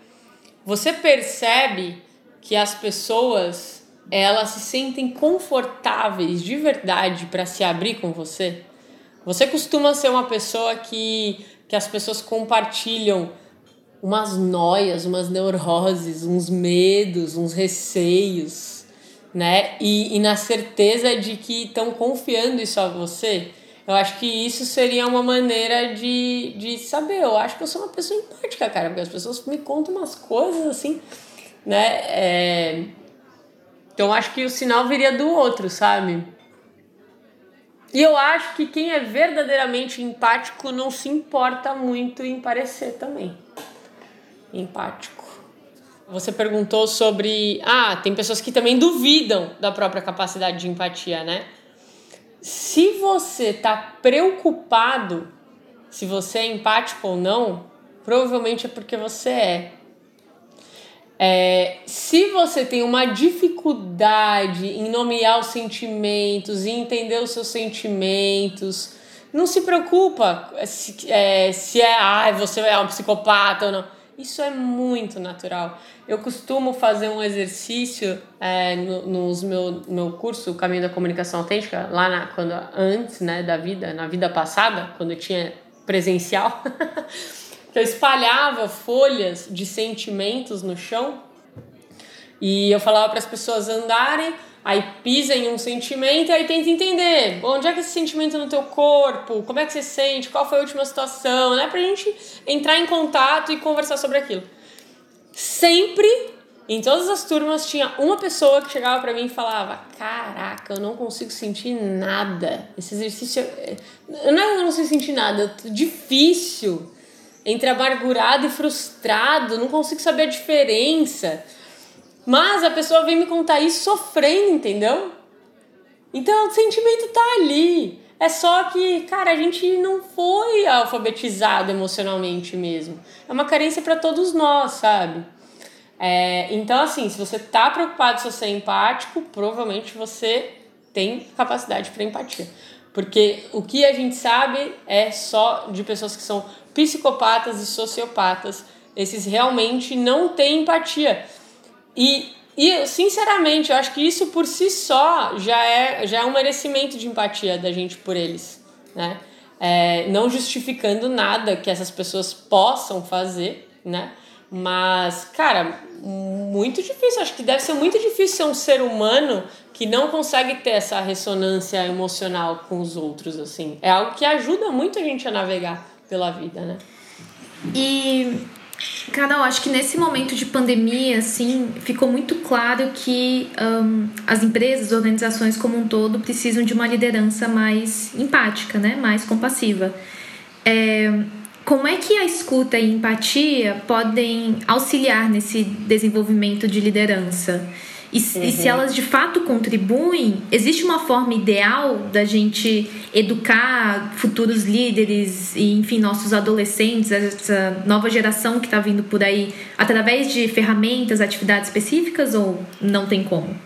Speaker 2: Você percebe que as pessoas elas se sentem confortáveis de verdade para se abrir com você? Você costuma ser uma pessoa que, que as pessoas compartilham umas noias, umas neuroses, uns medos, uns receios, né? E, e na certeza de que estão confiando isso a você. Eu acho que isso seria uma maneira de, de saber. Eu acho que eu sou uma pessoa empática, cara, porque as pessoas me contam umas coisas assim, né? É... Então acho que o sinal viria do outro, sabe? E eu acho que quem é verdadeiramente empático não se importa muito em parecer também empático. Você perguntou sobre. Ah, tem pessoas que também duvidam da própria capacidade de empatia, né? Se você está preocupado se você é empático ou não, provavelmente é porque você é. É, se você tem uma dificuldade em nomear os sentimentos e entender os seus sentimentos, não se preocupa se é, se é ah, você é um psicopata ou não. Isso é muito natural. Eu costumo fazer um exercício é, no nos meu, meu curso, Caminho da Comunicação Autêntica, lá na, quando, antes né, da vida, na vida passada, quando eu tinha presencial. (laughs) que eu espalhava folhas de sentimentos no chão e eu falava para as pessoas andarem, aí pisa em um sentimento e aí tenta entender onde é que esse sentimento no teu corpo, como é que você sente, qual foi a última situação, né? Pra gente entrar em contato e conversar sobre aquilo. Sempre, em todas as turmas, tinha uma pessoa que chegava para mim e falava: Caraca, eu não consigo sentir nada. Esse exercício. É... Não é eu não consigo sentir nada, é difícil entre amargurado e frustrado, não consigo saber a diferença. Mas a pessoa vem me contar isso sofrendo, entendeu? Então o sentimento tá ali. É só que, cara, a gente não foi alfabetizado emocionalmente mesmo. É uma carência para todos nós, sabe? É, então, assim, se você tá preocupado se você é empático, provavelmente você tem capacidade para empatia. Porque o que a gente sabe é só de pessoas que são psicopatas e sociopatas. Esses realmente não têm empatia. E, e sinceramente, eu acho que isso por si só já é, já é um merecimento de empatia da gente por eles, né? É, não justificando nada que essas pessoas possam fazer, né? Mas, cara, muito difícil. Acho que deve ser muito difícil ser um ser humano que não consegue ter essa ressonância emocional com os outros, assim. É algo que ajuda muito a gente a navegar pela vida, né?
Speaker 1: E, Carol, acho que nesse momento de pandemia, assim, ficou muito claro que um, as empresas, organizações como um todo, precisam de uma liderança mais empática, né? Mais compassiva. É, como é que a escuta e empatia podem auxiliar nesse desenvolvimento de liderança? E, uhum. e, se uhum. elas de fato contribuem, existe uma forma ideal da gente educar futuros líderes e, enfim, nossos adolescentes, essa nova geração que está vindo por aí, através de ferramentas, atividades específicas ou não tem como?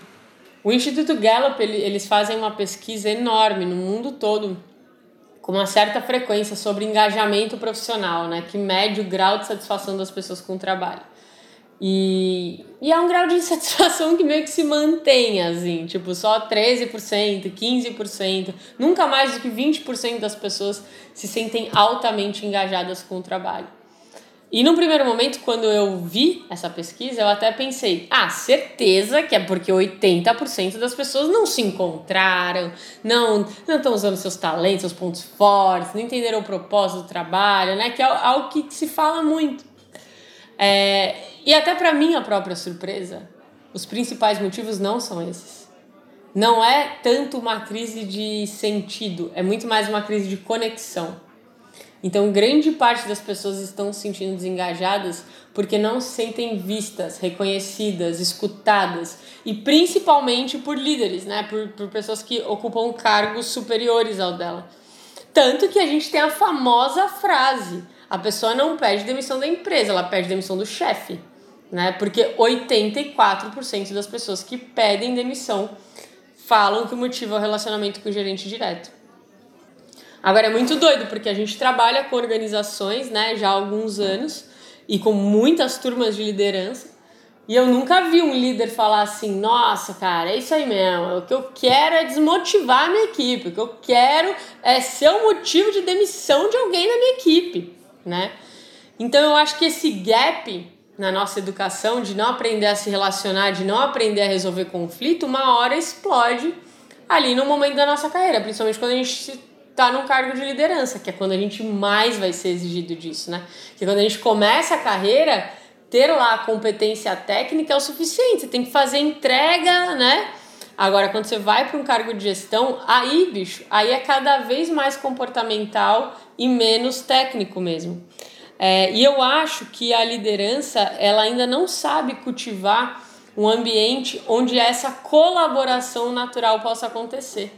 Speaker 2: O Instituto Gallup, eles fazem uma pesquisa enorme no mundo todo, com uma certa frequência, sobre engajamento profissional, né, que mede o grau de satisfação das pessoas com o trabalho. E, e é um grau de insatisfação (laughs) que meio que se mantém, assim, tipo, só 13%, 15%, nunca mais do que 20% das pessoas se sentem altamente engajadas com o trabalho. E no primeiro momento, quando eu vi essa pesquisa, eu até pensei, ah, certeza que é porque 80% das pessoas não se encontraram, não não estão usando seus talentos, seus pontos fortes, não entenderam o propósito do trabalho, né? Que é algo que se fala muito. É, e até para minha própria surpresa, os principais motivos não são esses. Não é tanto uma crise de sentido, é muito mais uma crise de conexão. Então, grande parte das pessoas estão se sentindo desengajadas porque não se sentem vistas, reconhecidas, escutadas e principalmente por líderes, né? Por, por pessoas que ocupam cargos superiores ao dela. Tanto que a gente tem a famosa frase: a pessoa não pede demissão da empresa, ela pede demissão do chefe, né? Porque 84% das pessoas que pedem demissão falam que o motivo é o relacionamento com o gerente direto. Agora é muito doido, porque a gente trabalha com organizações, né, já há alguns anos e com muitas turmas de liderança, E eu nunca vi um líder falar assim: nossa, cara, é isso aí mesmo. O que eu quero é desmotivar a minha equipe. O que eu quero é ser o motivo de demissão de alguém na minha equipe, né? Então eu acho que esse gap na nossa educação de não aprender a se relacionar, de não aprender a resolver conflito, uma hora explode ali no momento da nossa carreira, principalmente quando a gente está num cargo de liderança, que é quando a gente mais vai ser exigido disso, né? Que quando a gente começa a carreira, ter lá a competência técnica é o suficiente, você tem que fazer entrega, né? Agora, quando você vai para um cargo de gestão, aí, bicho, aí é cada vez mais comportamental e menos técnico mesmo. É, e eu acho que a liderança, ela ainda não sabe cultivar um ambiente onde essa colaboração natural possa acontecer.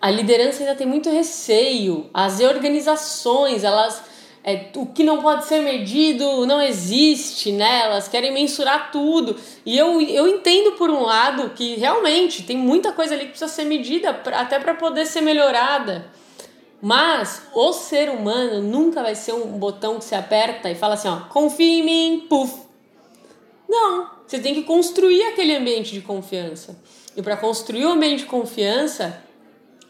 Speaker 2: A liderança ainda tem muito receio, as organizações, elas é, o que não pode ser medido não existe, né? Elas querem mensurar tudo. E eu, eu entendo, por um lado, que realmente tem muita coisa ali que precisa ser medida pra, até para poder ser melhorada. Mas o ser humano nunca vai ser um botão que você aperta e fala assim: ó, confia em mim, puf. Não, você tem que construir aquele ambiente de confiança. E para construir o um ambiente de confiança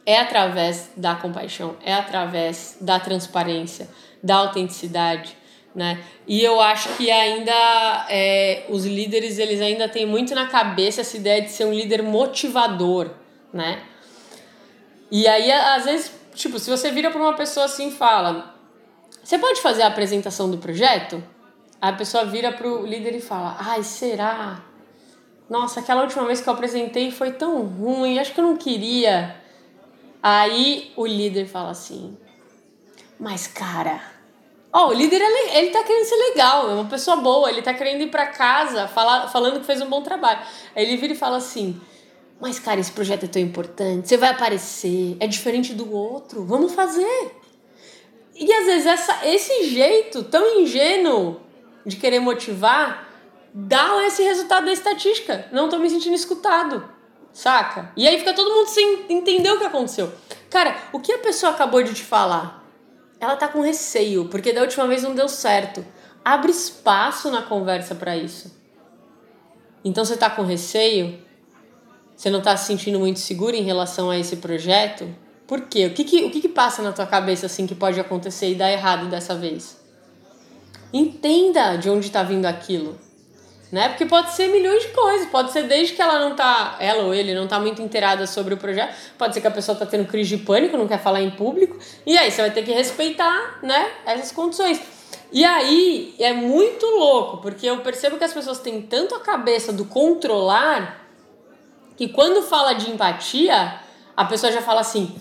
Speaker 2: é através da compaixão, é através da transparência, da autenticidade, né? E eu acho que ainda é, os líderes eles ainda têm muito na cabeça essa ideia de ser um líder motivador, né? E aí às vezes, tipo, se você vira para uma pessoa assim e fala: "Você pode fazer a apresentação do projeto?" A pessoa vira pro líder e fala: "Ai, será? Nossa, aquela última vez que eu apresentei foi tão ruim, acho que eu não queria." Aí o líder fala assim: mas, cara, ó, oh, o líder ele, ele tá querendo ser legal, é uma pessoa boa, ele tá querendo ir para casa falar, falando que fez um bom trabalho. Aí ele vira e fala assim: Mas, cara, esse projeto é tão importante, você vai aparecer, é diferente do outro, vamos fazer. E às vezes essa, esse jeito tão ingênuo de querer motivar dá esse resultado da estatística. Não tô me sentindo escutado, saca? E aí fica todo mundo sem entender o que aconteceu. Cara, o que a pessoa acabou de te falar? ela tá com receio, porque da última vez não deu certo. Abre espaço na conversa para isso. Então você tá com receio? Você não tá se sentindo muito seguro em relação a esse projeto? Por quê? O que que, o que que passa na tua cabeça assim que pode acontecer e dar errado dessa vez? Entenda de onde está vindo aquilo né? Porque pode ser milhões de coisas, pode ser desde que ela não tá, ela ou ele não tá muito inteirada sobre o projeto, pode ser que a pessoa tá tendo crise de pânico, não quer falar em público, e aí você vai ter que respeitar, né, essas condições. E aí é muito louco, porque eu percebo que as pessoas têm tanto a cabeça do controlar que quando fala de empatia, a pessoa já fala assim: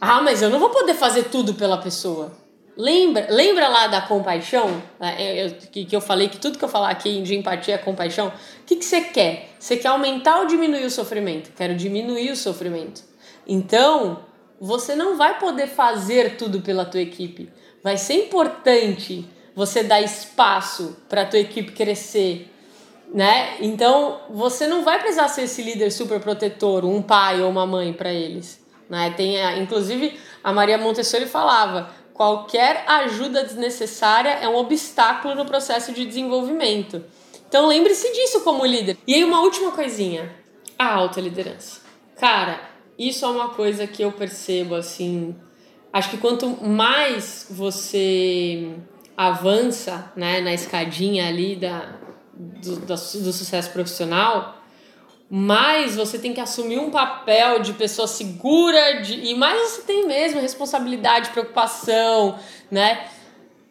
Speaker 2: "Ah, mas eu não vou poder fazer tudo pela pessoa". Lembra, lembra lá da compaixão? Né? Eu, que, que eu falei que tudo que eu falar aqui de empatia é compaixão. O que, que você quer? Você quer aumentar ou diminuir o sofrimento? Quero diminuir o sofrimento. Então, você não vai poder fazer tudo pela tua equipe. Vai ser importante você dar espaço para a tua equipe crescer, né? Então, você não vai precisar ser esse líder super protetor, um pai ou uma mãe para eles, né? Tem, inclusive, a Maria Montessori falava: Qualquer ajuda desnecessária é um obstáculo no processo de desenvolvimento. Então lembre-se disso como líder. E aí uma última coisinha, a alta liderança. Cara, isso é uma coisa que eu percebo assim, acho que quanto mais você avança, né, na escadinha ali da do, do, do sucesso profissional, mais você tem que assumir um papel de pessoa segura de, e mais você tem mesmo responsabilidade, preocupação, né?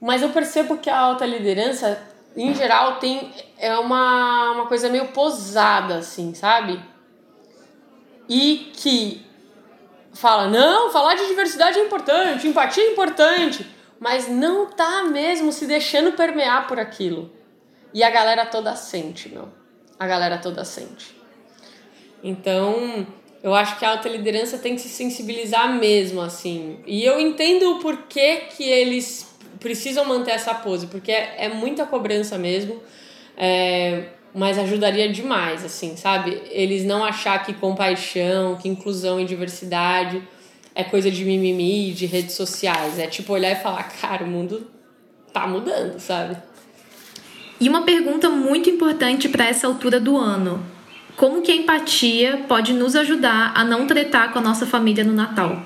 Speaker 2: Mas eu percebo que a alta liderança, em geral, tem é uma, uma coisa meio posada, assim, sabe? E que fala, não, falar de diversidade é importante, empatia é importante, mas não tá mesmo se deixando permear por aquilo. E a galera toda sente, meu. A galera toda sente. Então, eu acho que a alta liderança tem que se sensibilizar mesmo, assim. E eu entendo o porquê que eles precisam manter essa pose, porque é, é muita cobrança mesmo. É, mas ajudaria demais, assim, sabe? Eles não achar que compaixão, que inclusão e diversidade é coisa de mimimi, de redes sociais. É tipo olhar e falar, cara, o mundo tá mudando, sabe?
Speaker 1: E uma pergunta muito importante para essa altura do ano: como que a empatia pode nos ajudar a não tretar com a nossa família no Natal?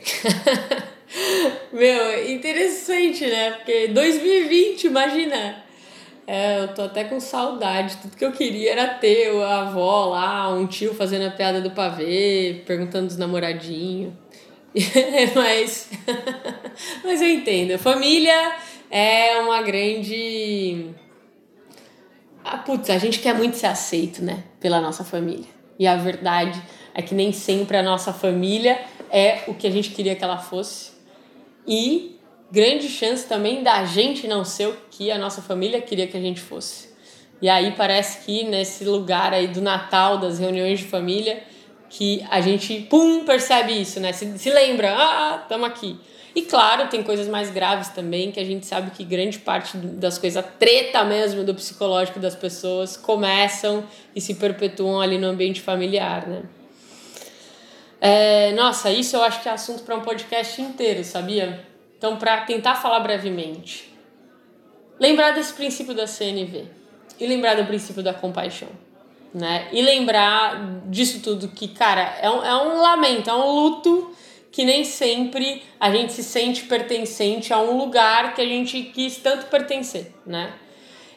Speaker 1: (laughs)
Speaker 2: Meu, interessante, né? Porque 2020, imagina. É, eu tô até com saudade. Tudo que eu queria era ter a avó lá, um tio fazendo a piada do pavê, perguntando dos namoradinhos. (laughs) mas, (laughs) mas eu entendo. Família é uma grande. Ah, putz, a gente quer muito ser aceito, né? Pela nossa família. E a verdade é que nem sempre a nossa família é o que a gente queria que ela fosse. E grande chance também da gente não ser o que a nossa família queria que a gente fosse. E aí parece que nesse lugar aí do Natal, das reuniões de família, que a gente, pum, percebe isso, né? Se, se lembra, ah, estamos aqui. E claro, tem coisas mais graves também, que a gente sabe que grande parte das coisas, treta mesmo do psicológico das pessoas, começam e se perpetuam ali no ambiente familiar, né? É, nossa, isso eu acho que é assunto para um podcast inteiro, sabia? Então, para tentar falar brevemente, lembrar desse princípio da CNV e lembrar do princípio da compaixão né? E lembrar disso tudo que, cara, é um, é um lamento, é um luto que nem sempre a gente se sente pertencente a um lugar que a gente quis tanto pertencer, né?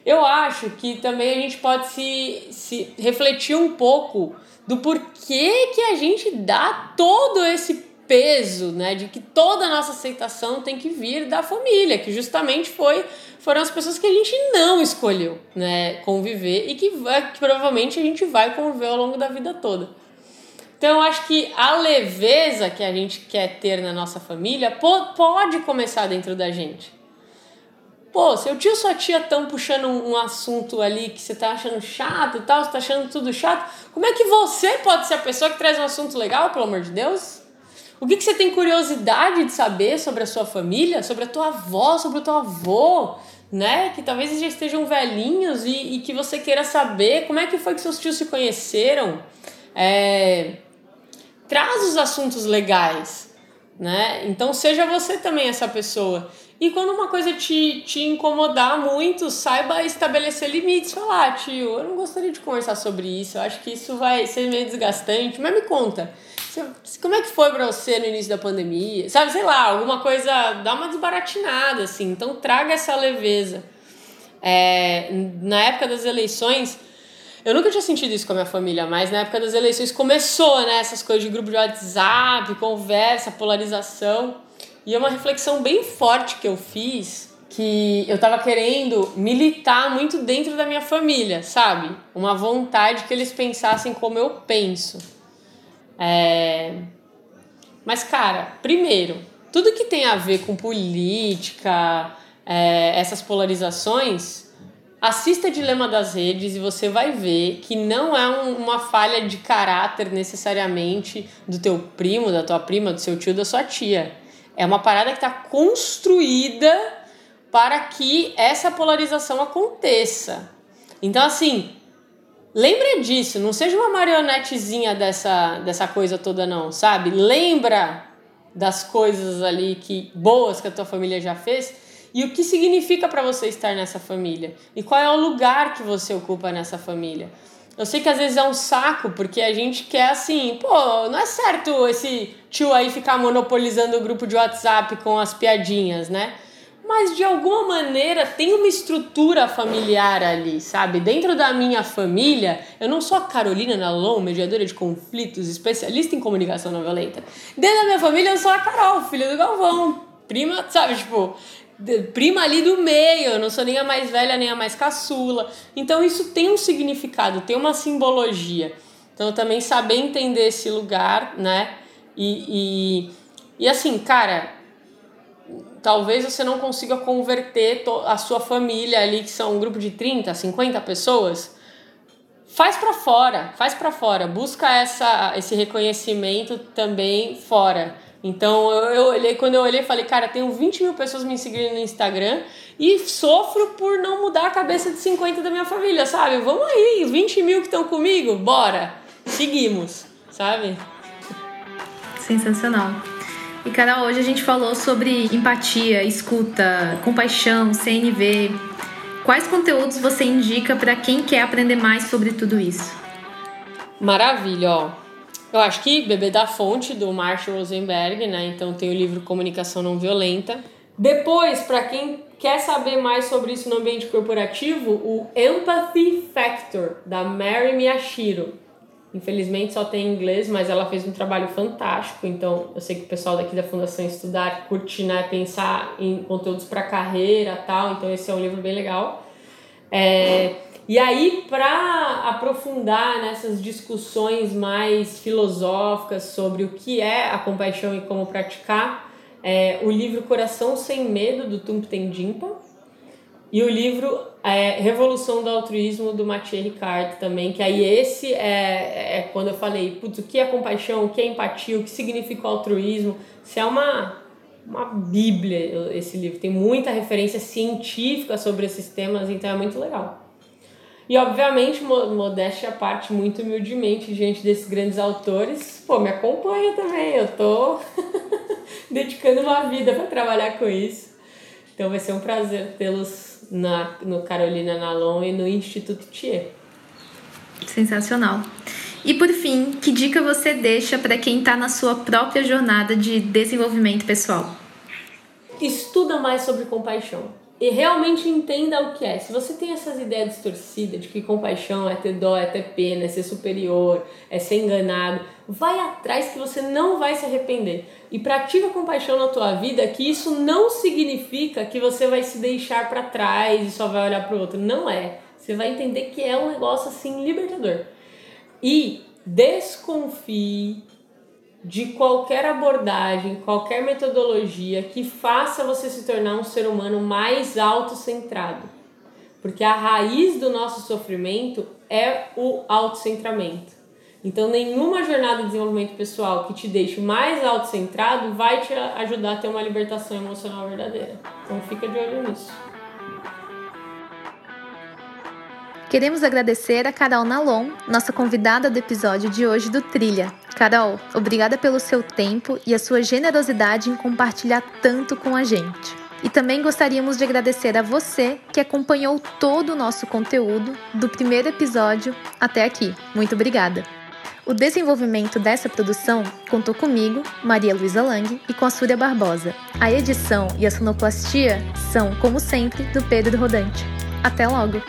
Speaker 2: Eu acho que também a gente pode se, se refletir um pouco do porquê que a gente dá todo esse peso, né, de que toda a nossa aceitação tem que vir da família, que justamente foi foram as pessoas que a gente não escolheu, né, conviver e que, que provavelmente a gente vai conviver ao longo da vida toda. Então eu acho que a leveza que a gente quer ter na nossa família pode começar dentro da gente. Pô, seu tio e sua tia estão puxando um assunto ali que você tá achando chato e tal, você tá achando tudo chato, como é que você pode ser a pessoa que traz um assunto legal, pelo amor de Deus? O que, que você tem curiosidade de saber sobre a sua família, sobre a tua avó, sobre o teu avô, né? Que talvez já estejam velhinhos e, e que você queira saber como é que foi que seus tios se conheceram. É, traz os assuntos legais, né? Então seja você também essa pessoa. E quando uma coisa te, te incomodar muito, saiba estabelecer limites. Falar, ah, tio, eu não gostaria de conversar sobre isso, eu acho que isso vai ser meio desgastante, mas me conta. Como é que foi para você no início da pandemia? Sabe, sei lá, alguma coisa, dá uma desbaratinada, assim. Então traga essa leveza. É, na época das eleições, eu nunca tinha sentido isso com a minha família, mas na época das eleições começou, né? Essas coisas de grupo de WhatsApp, conversa, polarização. E é uma reflexão bem forte que eu fiz, que eu tava querendo militar muito dentro da minha família, sabe? Uma vontade que eles pensassem como eu penso. É... Mas, cara, primeiro, tudo que tem a ver com política, é, essas polarizações, assista Dilema das Redes e você vai ver que não é um, uma falha de caráter necessariamente do teu primo, da tua prima, do seu tio, da sua tia. É uma parada que está construída para que essa polarização aconteça. Então, assim, Lembra disso, não seja uma marionetezinha dessa, dessa coisa toda, não, sabe? Lembra das coisas ali que boas que a tua família já fez e o que significa para você estar nessa família e qual é o lugar que você ocupa nessa família. Eu sei que às vezes é um saco, porque a gente quer assim, pô, não é certo esse tio aí ficar monopolizando o grupo de WhatsApp com as piadinhas, né? mas de alguma maneira tem uma estrutura familiar ali, sabe? Dentro da minha família, eu não sou a Carolina Nalon, mediadora de conflitos, especialista em comunicação não violenta. Dentro da minha família, eu sou a Carol, filha do Galvão, prima, sabe? Tipo, prima ali do meio, eu não sou nem a mais velha nem a mais caçula. Então isso tem um significado, tem uma simbologia. Então também saber entender esse lugar, né? E, e, e assim, cara, talvez você não consiga converter a sua família ali, que são um grupo de 30, 50 pessoas. Faz para fora, faz para fora, busca essa, esse reconhecimento também fora. Então eu, olhei, quando eu olhei, falei, cara, tenho 20 mil pessoas me seguindo no Instagram e sofro por não mudar a cabeça de 50 da minha família, sabe? Vamos aí, 20 mil que estão comigo, bora! Seguimos, sabe?
Speaker 1: Sensacional. E Carol, hoje a gente falou sobre empatia, escuta, compaixão, CNV. quais conteúdos você indica para quem quer aprender mais sobre tudo isso?
Speaker 2: Maravilha, ó. Eu acho que Bebê da Fonte, do Marshall Rosenberg, né? Então tem o livro Comunicação Não Violenta. Depois, para quem quer saber mais sobre isso no ambiente corporativo, o Empathy Factor, da Mary Miyashiro. Infelizmente só tem em inglês, mas ela fez um trabalho fantástico. Então, eu sei que o pessoal daqui da Fundação Estudar curte né, pensar em conteúdos para carreira tal. Então, esse é um livro bem legal. É, e aí, para aprofundar nessas discussões mais filosóficas sobre o que é a compaixão e como praticar, é, o livro Coração Sem Medo, do Tumpten Jimpa, e o livro é, Revolução do Altruísmo, do Mathieu Ricard também, que aí esse é, é quando eu falei, putz, o que é compaixão, o que é empatia, o que significa o altruísmo, se é uma, uma bíblia esse livro, tem muita referência científica sobre esses temas, então é muito legal. E, obviamente, modéstia à parte, muito humildemente, diante desses grandes autores, pô, me acompanha também. Eu tô (laughs) dedicando uma vida para trabalhar com isso. Então vai ser um prazer tê-los na, no Carolina Nalon e no Instituto Thier.
Speaker 1: Sensacional. E por fim, que dica você deixa para quem está na sua própria jornada de desenvolvimento pessoal?
Speaker 2: Estuda mais sobre compaixão e realmente entenda o que é. Se você tem essas ideias distorcidas de que compaixão é ter dó, é ter pena, é ser superior, é ser enganado, vai atrás que você não vai se arrepender. E pratica compaixão na tua vida, que isso não significa que você vai se deixar para trás e só vai olhar para o outro. Não é. Você vai entender que é um negócio assim libertador. E desconfie de qualquer abordagem, qualquer metodologia que faça você se tornar um ser humano mais autocentrado. Porque a raiz do nosso sofrimento é o autocentramento. Então, nenhuma jornada de desenvolvimento pessoal que te deixe mais autocentrado vai te ajudar a ter uma libertação emocional verdadeira. Então, fica de olho nisso.
Speaker 1: Queremos agradecer a Carol Nalon, nossa convidada do episódio de hoje do Trilha. Carol, obrigada pelo seu tempo e a sua generosidade em compartilhar tanto com a gente. E também gostaríamos de agradecer a você que acompanhou todo o nosso conteúdo, do primeiro episódio até aqui. Muito obrigada! O desenvolvimento dessa produção contou comigo, Maria Luísa Lang, e com a Súria Barbosa. A edição e a sonoplastia são, como sempre, do Pedro Rodante. Até logo!